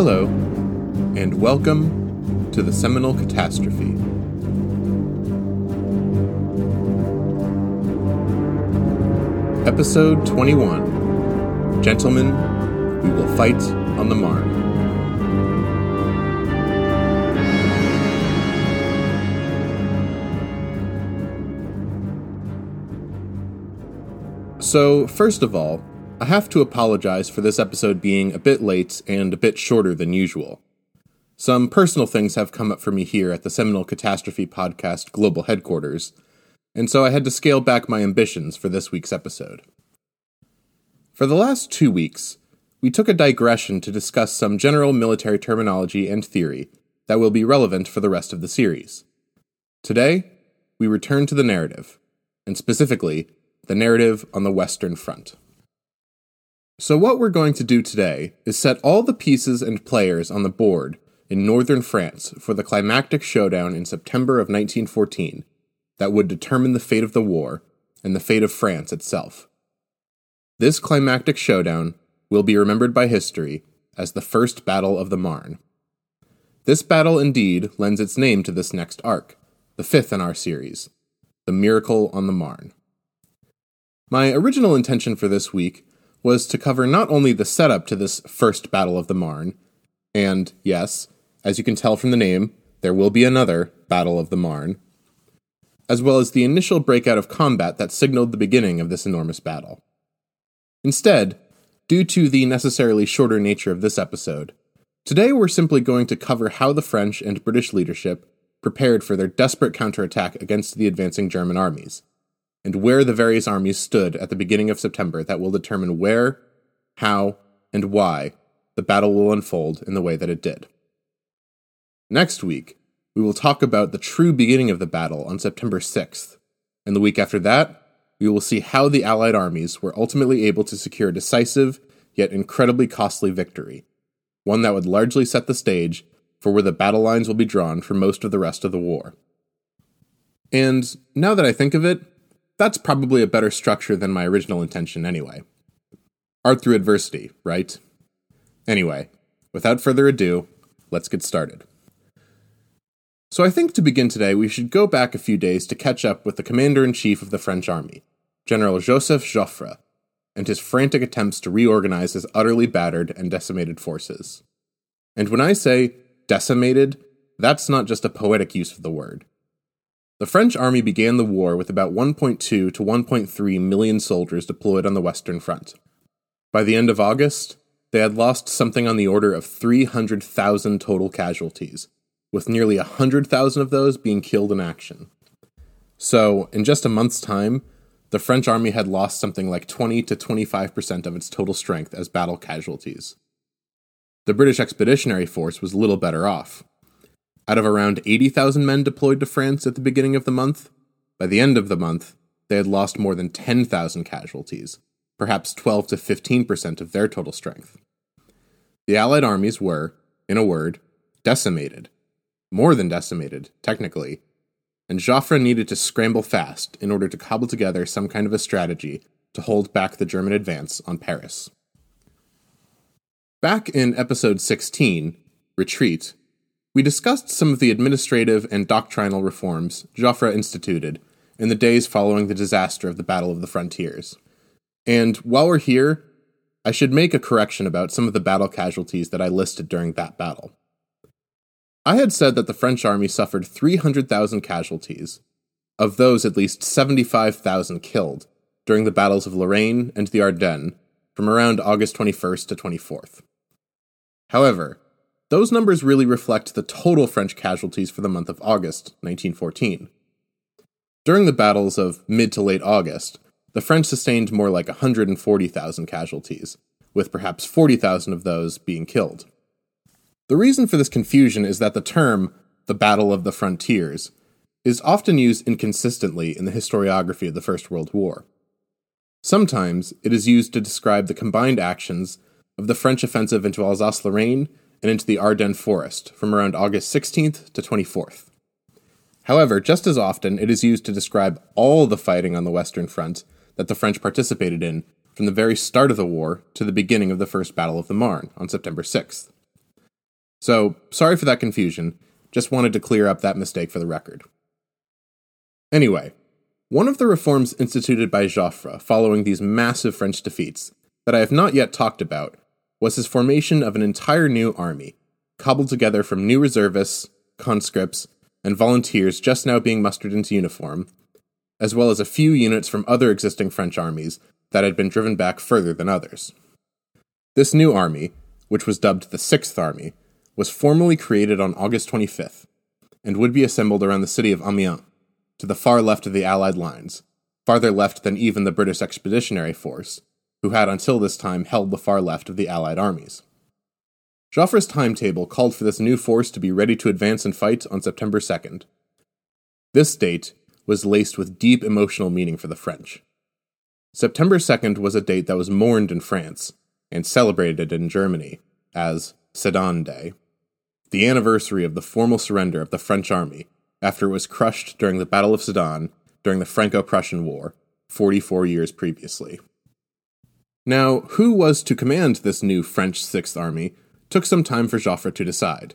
Hello, and welcome to the Seminal Catastrophe. Episode 21 Gentlemen, we will fight on the Marne. So, first of all, I have to apologize for this episode being a bit late and a bit shorter than usual. Some personal things have come up for me here at the Seminal Catastrophe Podcast Global Headquarters, and so I had to scale back my ambitions for this week's episode. For the last two weeks, we took a digression to discuss some general military terminology and theory that will be relevant for the rest of the series. Today, we return to the narrative, and specifically, the narrative on the Western Front. So, what we're going to do today is set all the pieces and players on the board in northern France for the climactic showdown in September of 1914 that would determine the fate of the war and the fate of France itself. This climactic showdown will be remembered by history as the First Battle of the Marne. This battle indeed lends its name to this next arc, the fifth in our series, The Miracle on the Marne. My original intention for this week was to cover not only the setup to this first Battle of the Marne, and yes, as you can tell from the name, there will be another Battle of the Marne, as well as the initial breakout of combat that signaled the beginning of this enormous battle. Instead, due to the necessarily shorter nature of this episode, today we're simply going to cover how the French and British leadership prepared for their desperate counterattack against the advancing German armies and where the various armies stood at the beginning of September that will determine where, how, and why the battle will unfold in the way that it did. Next week, we will talk about the true beginning of the battle on September 6th, and the week after that, we will see how the Allied armies were ultimately able to secure a decisive, yet incredibly costly victory, one that would largely set the stage for where the battle lines will be drawn for most of the rest of the war. And now that I think of it, that's probably a better structure than my original intention anyway. Art through adversity, right? Anyway, without further ado, let's get started. So I think to begin today, we should go back a few days to catch up with the commander in chief of the French army, General Joseph Joffre, and his frantic attempts to reorganize his utterly battered and decimated forces. And when I say decimated, that's not just a poetic use of the word. The French army began the war with about 1.2 to 1.3 million soldiers deployed on the Western Front. By the end of August, they had lost something on the order of 300,000 total casualties, with nearly 100,000 of those being killed in action. So, in just a month's time, the French army had lost something like 20 to 25% of its total strength as battle casualties. The British Expeditionary Force was little better off. Out of around 80,000 men deployed to France at the beginning of the month, by the end of the month, they had lost more than 10,000 casualties, perhaps 12 to 15% of their total strength. The Allied armies were, in a word, decimated. More than decimated, technically. And Joffre needed to scramble fast in order to cobble together some kind of a strategy to hold back the German advance on Paris. Back in episode 16, Retreat, we discussed some of the administrative and doctrinal reforms Joffre instituted in the days following the disaster of the Battle of the Frontiers. And while we're here, I should make a correction about some of the battle casualties that I listed during that battle. I had said that the French army suffered 300,000 casualties, of those at least 75,000 killed, during the battles of Lorraine and the Ardennes from around August 21st to 24th. However, those numbers really reflect the total French casualties for the month of August 1914. During the battles of mid to late August, the French sustained more like 140,000 casualties, with perhaps 40,000 of those being killed. The reason for this confusion is that the term, the Battle of the Frontiers, is often used inconsistently in the historiography of the First World War. Sometimes it is used to describe the combined actions of the French offensive into Alsace Lorraine and into the Ardennes forest from around August 16th to 24th. However, just as often, it is used to describe all the fighting on the Western Front that the French participated in from the very start of the war to the beginning of the First Battle of the Marne on September 6th. So, sorry for that confusion, just wanted to clear up that mistake for the record. Anyway, one of the reforms instituted by Joffre following these massive French defeats that I have not yet talked about was his formation of an entire new army, cobbled together from new reservists, conscripts, and volunteers just now being mustered into uniform, as well as a few units from other existing French armies that had been driven back further than others. This new army, which was dubbed the Sixth Army, was formally created on August 25th and would be assembled around the city of Amiens, to the far left of the Allied lines, farther left than even the British Expeditionary Force, who had until this time held the far left of the Allied armies. Joffre's timetable called for this new force to be ready to advance and fight on September 2nd. This date was laced with deep emotional meaning for the French. September 2nd was a date that was mourned in France and celebrated in Germany as Sedan Day, the anniversary of the formal surrender of the French army after it was crushed during the Battle of Sedan during the Franco Prussian War, 44 years previously. Now, who was to command this new French Sixth Army took some time for Joffre to decide.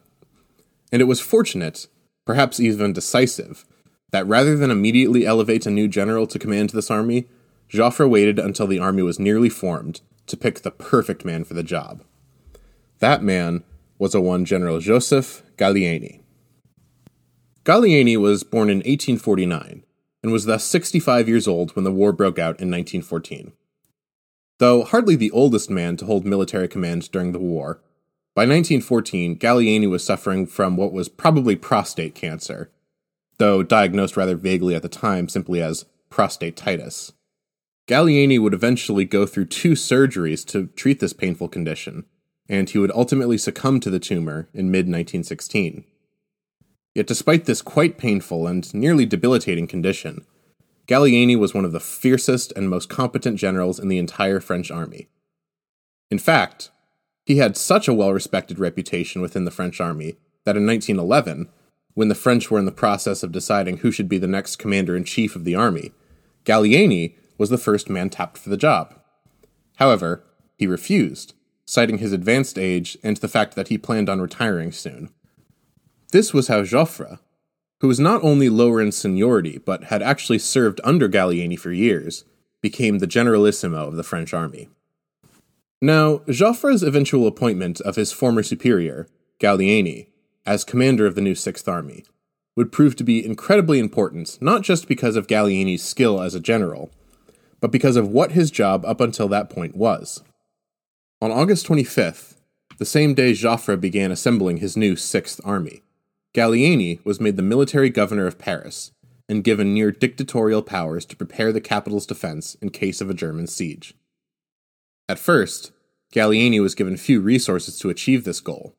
And it was fortunate, perhaps even decisive, that rather than immediately elevate a new general to command this army, Joffre waited until the army was nearly formed to pick the perfect man for the job. That man was a one General Joseph Gallieni. Gallieni was born in 1849 and was thus 65 years old when the war broke out in 1914. Though hardly the oldest man to hold military command during the war, by 1914, Gallieni was suffering from what was probably prostate cancer, though diagnosed rather vaguely at the time simply as prostatitis. Gallieni would eventually go through two surgeries to treat this painful condition, and he would ultimately succumb to the tumor in mid 1916. Yet, despite this quite painful and nearly debilitating condition, Gallieni was one of the fiercest and most competent generals in the entire French army. In fact, he had such a well respected reputation within the French army that in 1911, when the French were in the process of deciding who should be the next commander in chief of the army, Gallieni was the first man tapped for the job. However, he refused, citing his advanced age and the fact that he planned on retiring soon. This was how Joffre, who was not only lower in seniority but had actually served under Gallieni for years, became the generalissimo of the French army. Now, Joffre's eventual appointment of his former superior, Gallieni, as commander of the new Sixth Army, would prove to be incredibly important not just because of Gallieni's skill as a general, but because of what his job up until that point was. On August 25th, the same day Joffre began assembling his new Sixth Army, Gallieni was made the military governor of Paris and given near dictatorial powers to prepare the capital's defense in case of a German siege. At first, Gallieni was given few resources to achieve this goal.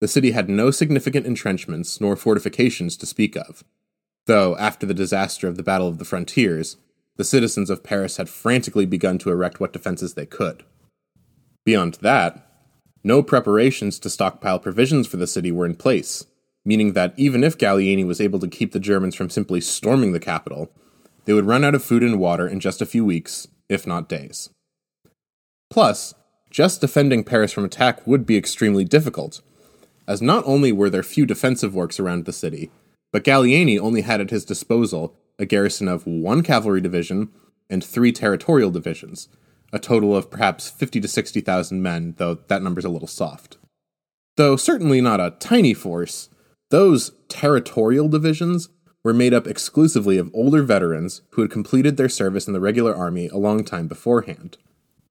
The city had no significant entrenchments nor fortifications to speak of, though, after the disaster of the Battle of the Frontiers, the citizens of Paris had frantically begun to erect what defenses they could. Beyond that, no preparations to stockpile provisions for the city were in place, meaning that even if Gallieni was able to keep the Germans from simply storming the capital, they would run out of food and water in just a few weeks, if not days. Plus, just defending Paris from attack would be extremely difficult, as not only were there few defensive works around the city, but Gallieni only had at his disposal a garrison of one cavalry division and three territorial divisions, a total of perhaps 50 to 60,000 men, though that number's a little soft. Though certainly not a tiny force, those territorial divisions were made up exclusively of older veterans who had completed their service in the regular army a long time beforehand.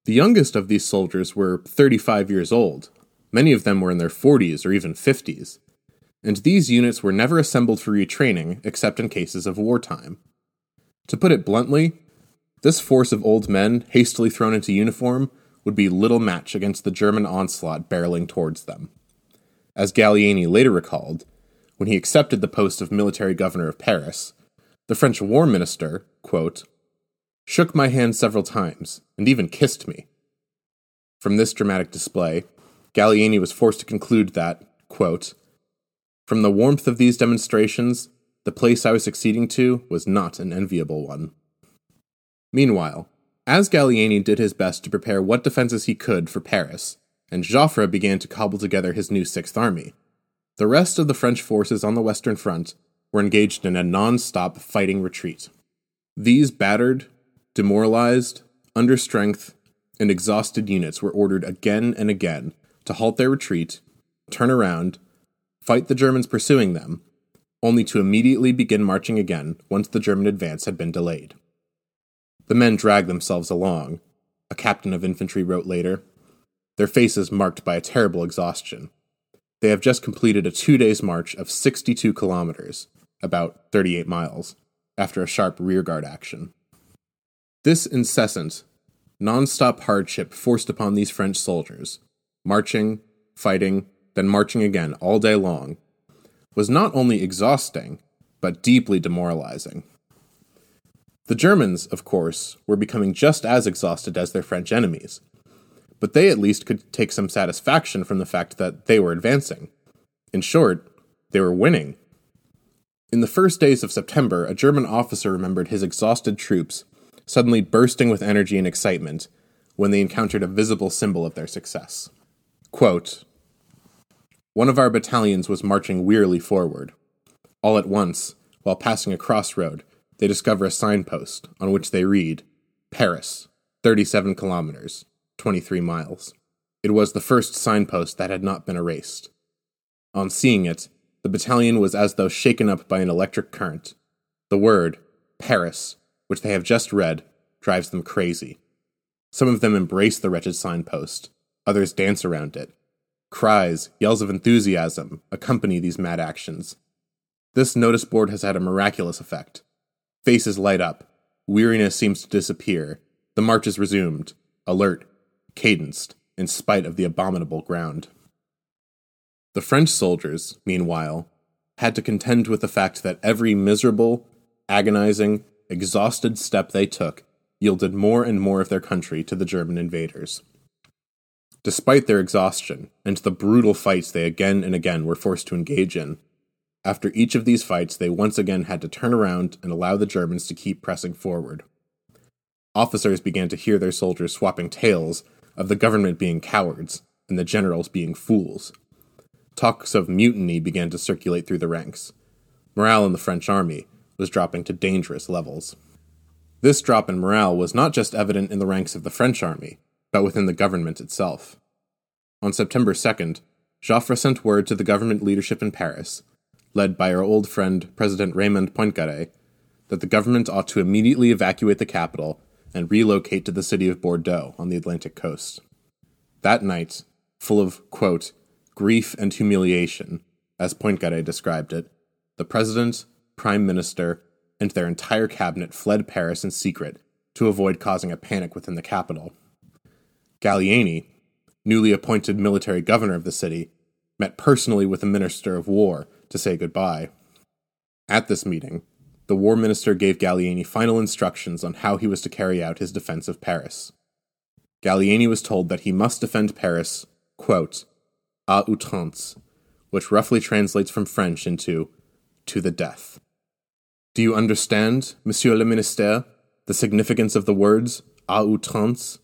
The youngest of these soldiers were 35 years old. Many of them were in their 40s or even 50s. And these units were never assembled for retraining except in cases of wartime. To put it bluntly, this force of old men, hastily thrown into uniform, would be little match against the German onslaught barreling towards them. As Gallieni later recalled, when he accepted the post of military governor of Paris, the French war minister, quote, shook my hand several times, and even kissed me. From this dramatic display, Gallieni was forced to conclude that, quote, From the warmth of these demonstrations, the place I was succeeding to was not an enviable one. Meanwhile, as Gallieni did his best to prepare what defenses he could for Paris, and Joffre began to cobble together his new Sixth Army. The rest of the French forces on the Western Front were engaged in a non stop fighting retreat. These battered, demoralized, understrength, and exhausted units were ordered again and again to halt their retreat, turn around, fight the Germans pursuing them, only to immediately begin marching again once the German advance had been delayed. The men dragged themselves along, a captain of infantry wrote later, their faces marked by a terrible exhaustion. They have just completed a two days march of 62 kilometers, about 38 miles, after a sharp rearguard action. This incessant, non stop hardship forced upon these French soldiers, marching, fighting, then marching again all day long, was not only exhausting, but deeply demoralizing. The Germans, of course, were becoming just as exhausted as their French enemies, but they at least could take some satisfaction from the fact that they were advancing. In short, they were winning. In the first days of September, a German officer remembered his exhausted troops suddenly bursting with energy and excitement when they encountered a visible symbol of their success. Quote, One of our battalions was marching wearily forward. All at once, while passing a crossroad, they discover a signpost on which they read, Paris, 37 kilometers. 23 miles. It was the first signpost that had not been erased. On seeing it, the battalion was as though shaken up by an electric current. The word, Paris, which they have just read, drives them crazy. Some of them embrace the wretched signpost, others dance around it. Cries, yells of enthusiasm accompany these mad actions. This notice board has had a miraculous effect. Faces light up, weariness seems to disappear, the march is resumed, alert, cadenced, in spite of the abominable ground. The French soldiers, meanwhile, had to contend with the fact that every miserable, agonizing, exhausted step they took yielded more and more of their country to the German invaders. Despite their exhaustion and the brutal fights they again and again were forced to engage in, after each of these fights they once again had to turn around and allow the Germans to keep pressing forward. Officers began to hear their soldiers swapping tales of the government being cowards and the generals being fools. Talks of mutiny began to circulate through the ranks. Morale in the French army was dropping to dangerous levels. This drop in morale was not just evident in the ranks of the French army, but within the government itself. On September 2nd, Joffre sent word to the government leadership in Paris, led by our old friend President Raymond Poincaré, that the government ought to immediately evacuate the capital and relocate to the city of Bordeaux on the Atlantic coast. That night, full of, quote, grief and humiliation, as Poincaré described it, the president, prime minister, and their entire cabinet fled Paris in secret to avoid causing a panic within the capital. Gallieni, newly appointed military governor of the city, met personally with the minister of war to say goodbye. At this meeting, the war minister gave Gallieni final instructions on how he was to carry out his defense of Paris. Gallieni was told that he must defend Paris, quote, à outrance, which roughly translates from French into to the death. Do you understand, Monsieur le Ministre, the significance of the words à outrance?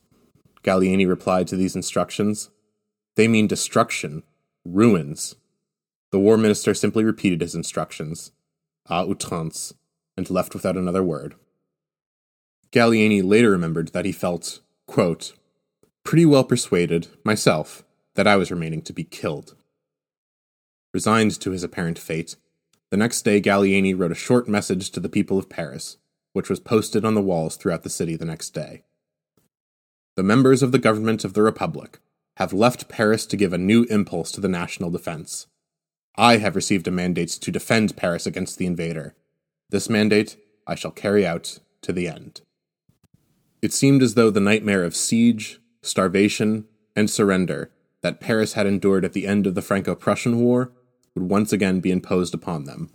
Gallieni replied to these instructions. They mean destruction, ruins. The war minister simply repeated his instructions à outrance and left without another word. Gallieni later remembered that he felt, quote, pretty well persuaded, myself, that I was remaining to be killed. Resigned to his apparent fate, the next day Gallieni wrote a short message to the people of Paris, which was posted on the walls throughout the city the next day. The members of the government of the Republic have left Paris to give a new impulse to the national defense. I have received a mandate to defend Paris against the invader, this mandate I shall carry out to the end. It seemed as though the nightmare of siege, starvation, and surrender that Paris had endured at the end of the Franco Prussian War would once again be imposed upon them.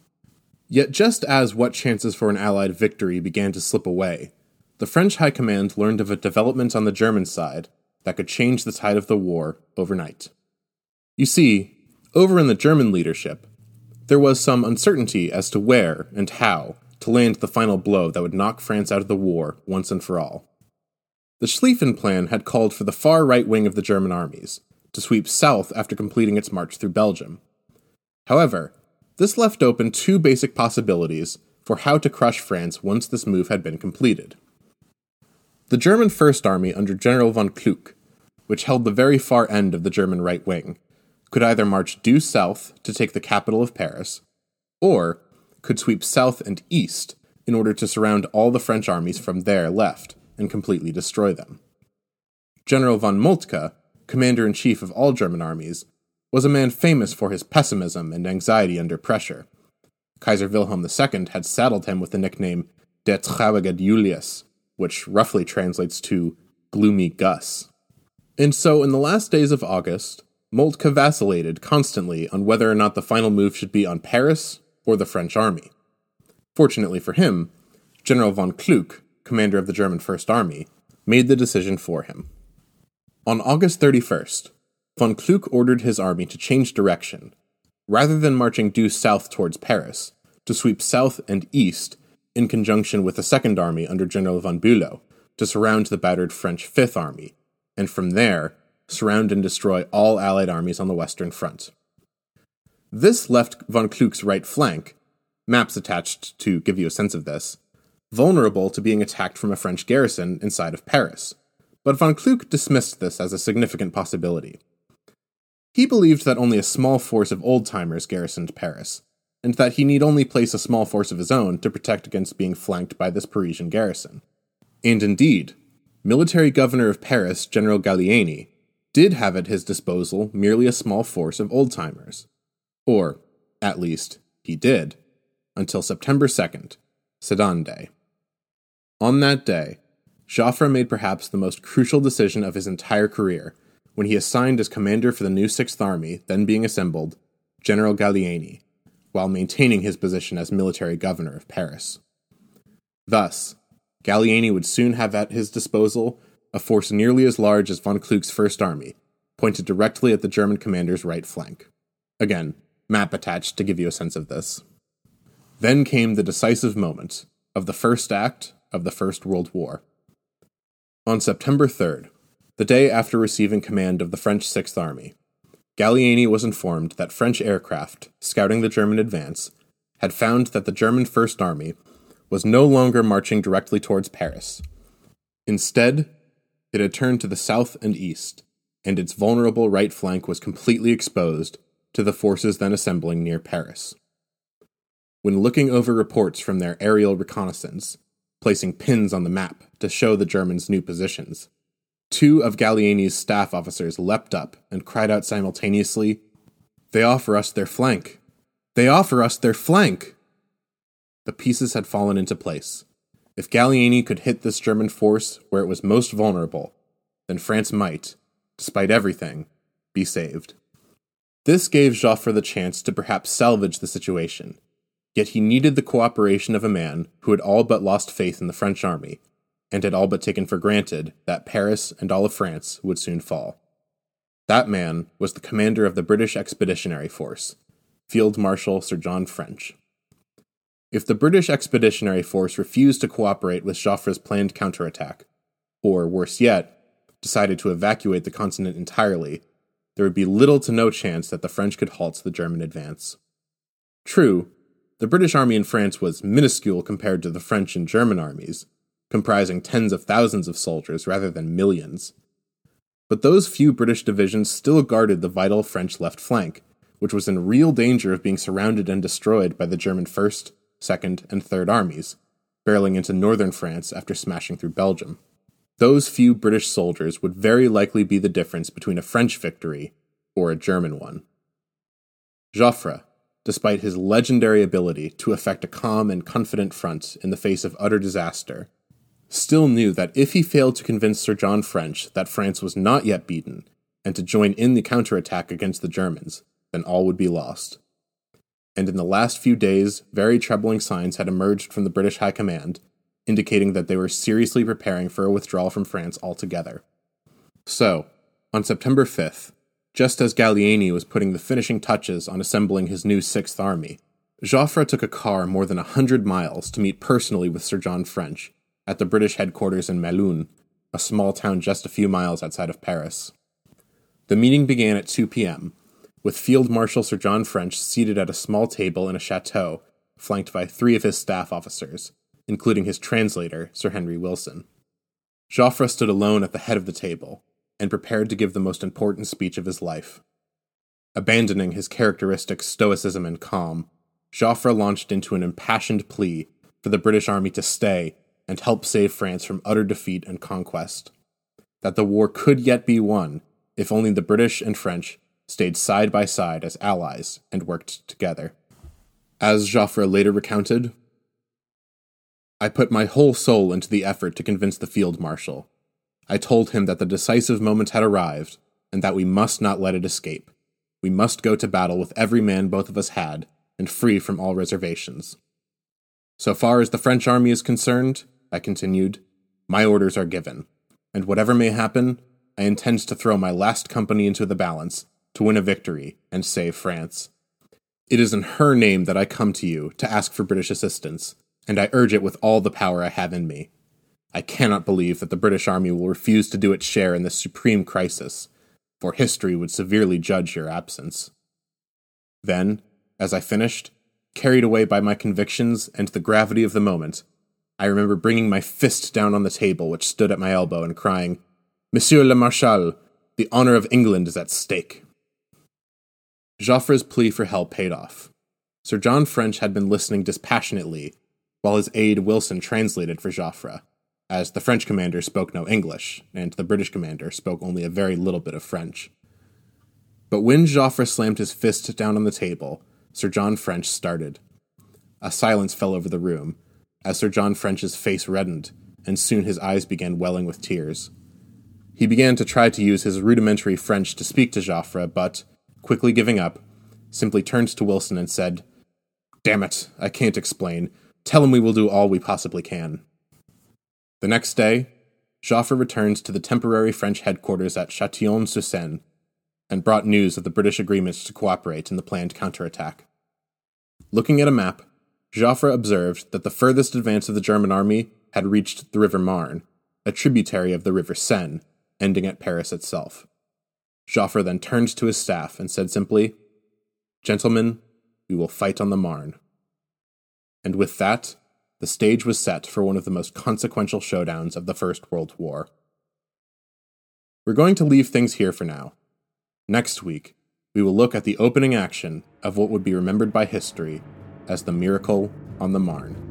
Yet, just as what chances for an Allied victory began to slip away, the French High Command learned of a development on the German side that could change the tide of the war overnight. You see, over in the German leadership, there was some uncertainty as to where and how to land the final blow that would knock France out of the war once and for all. The Schlieffen Plan had called for the far right wing of the German armies, to sweep south after completing its march through Belgium. However, this left open two basic possibilities for how to crush France once this move had been completed. The German First Army under General von Kluck, which held the very far end of the German right wing, could either march due south to take the capital of Paris, or could sweep south and east in order to surround all the French armies from there left and completely destroy them. General von Moltke, commander in chief of all German armies, was a man famous for his pessimism and anxiety under pressure. Kaiser Wilhelm II had saddled him with the nickname Der traurige Julius, which roughly translates to gloomy Gus. And so, in the last days of August, Moltke vacillated constantly on whether or not the final move should be on Paris or the French army. Fortunately for him, General von Kluck, commander of the German First Army, made the decision for him. On August 31st, von Kluck ordered his army to change direction. Rather than marching due south towards Paris, to sweep south and east in conjunction with the Second Army under General von Bülow to surround the battered French Fifth Army, and from there, surround and destroy all Allied armies on the Western Front. This left von Kluck's right flank, maps attached to give you a sense of this, vulnerable to being attacked from a French garrison inside of Paris. But von Kluck dismissed this as a significant possibility. He believed that only a small force of old timers garrisoned Paris, and that he need only place a small force of his own to protect against being flanked by this Parisian garrison. And indeed, military governor of Paris, General Gallieni, did have at his disposal merely a small force of old timers. Or, at least, he did, until September 2nd, Sedan Day. On that day, Joffre made perhaps the most crucial decision of his entire career when he assigned as commander for the new Sixth Army, then being assembled, General Gallieni, while maintaining his position as military governor of Paris. Thus, Gallieni would soon have at his disposal a force nearly as large as von Kluck's First Army, pointed directly at the German commander's right flank. Again, map attached to give you a sense of this. Then came the decisive moment of the first act of the First World War. On September 3rd, the day after receiving command of the French Sixth Army, Gallieni was informed that French aircraft, scouting the German advance, had found that the German First Army was no longer marching directly towards Paris. Instead, it had turned to the south and east, and its vulnerable right flank was completely exposed to the forces then assembling near Paris. When looking over reports from their aerial reconnaissance, placing pins on the map to show the Germans' new positions, Two of Gallieni's staff officers leapt up and cried out simultaneously, They offer us their flank! They offer us their flank! The pieces had fallen into place. If Gallieni could hit this German force where it was most vulnerable, then France might, despite everything, be saved. This gave Joffre the chance to perhaps salvage the situation, yet he needed the cooperation of a man who had all but lost faith in the French army and had all but taken for granted that Paris and all of France would soon fall. That man was the commander of the British Expeditionary Force, Field Marshal Sir John French. If the British Expeditionary Force refused to cooperate with Joffre's planned counterattack, or worse yet, decided to evacuate the continent entirely, there would be little to no chance that the French could halt the German advance. True, the British army in France was minuscule compared to the French and German armies, comprising tens of thousands of soldiers rather than millions. But those few British divisions still guarded the vital French left flank, which was in real danger of being surrounded and destroyed by the German 1st, 2nd, and 3rd armies, barreling into northern France after smashing through Belgium. Those few British soldiers would very likely be the difference between a French victory or a German one. Joffre, despite his legendary ability to effect a calm and confident front in the face of utter disaster, still knew that if he failed to convince Sir John French that France was not yet beaten, and to join in the counterattack against the Germans, then all would be lost. And in the last few days, very troubling signs had emerged from the British High Command, indicating that they were seriously preparing for a withdrawal from France altogether. So, on September 5th, just as Gallieni was putting the finishing touches on assembling his new Sixth Army, Joffre took a car more than a hundred miles to meet personally with Sir John French at the British headquarters in Melun, a small town just a few miles outside of Paris. The meeting began at 2 p.m., with Field Marshal Sir John French seated at a small table in a chateau, flanked by three of his staff officers, including his translator, Sir Henry Wilson. Joffre stood alone at the head of the table and prepared to give the most important speech of his life. Abandoning his characteristic stoicism and calm, Joffre launched into an impassioned plea for the British army to stay and help save France from utter defeat and conquest. That the war could yet be won if only the British and French stayed side by side as allies and worked together. As Joffre later recounted, I put my whole soul into the effort to convince the field marshal. I told him that the decisive moment had arrived, and that we must not let it escape. We must go to battle with every man both of us had, and free from all reservations. So far as the French army is concerned, I continued, my orders are given, and whatever may happen, I intend to throw my last company into the balance to win a victory and save France. It is in her name that I come to you to ask for British assistance, and I urge it with all the power I have in me. I cannot believe that the British Army will refuse to do its share in this supreme crisis, for history would severely judge your absence. Then, as I finished, carried away by my convictions and the gravity of the moment, I remember bringing my fist down on the table which stood at my elbow and crying, Monsieur le Marshal, the honor of England is at stake. Joffre's plea for help paid off. Sir John French had been listening dispassionately while his aide Wilson translated for Joffre, as the French commander spoke no English, and the British commander spoke only a very little bit of French. But when Joffre slammed his fist down on the table, Sir John French started. A silence fell over the room, as Sir John French's face reddened, and soon his eyes began welling with tears. He began to try to use his rudimentary French to speak to Joffre, but, quickly giving up, simply turned to Wilson and said, Damn it, I can't explain. Tell him we will do all we possibly can. The next day, Joffre returned to the temporary French headquarters at Châtillon sur Seine and brought news of the British agreement to cooperate in the planned counterattack. Looking at a map, Joffre observed that the furthest advance of the German army had reached the River Marne, a tributary of the River Seine, ending at Paris itself. Joffre then turned to his staff and said simply, Gentlemen, we will fight on the Marne. And with that, the stage was set for one of the most consequential showdowns of the First World War. We're going to leave things here for now. Next week, we will look at the opening action of what would be remembered by history as the Miracle on the Marne.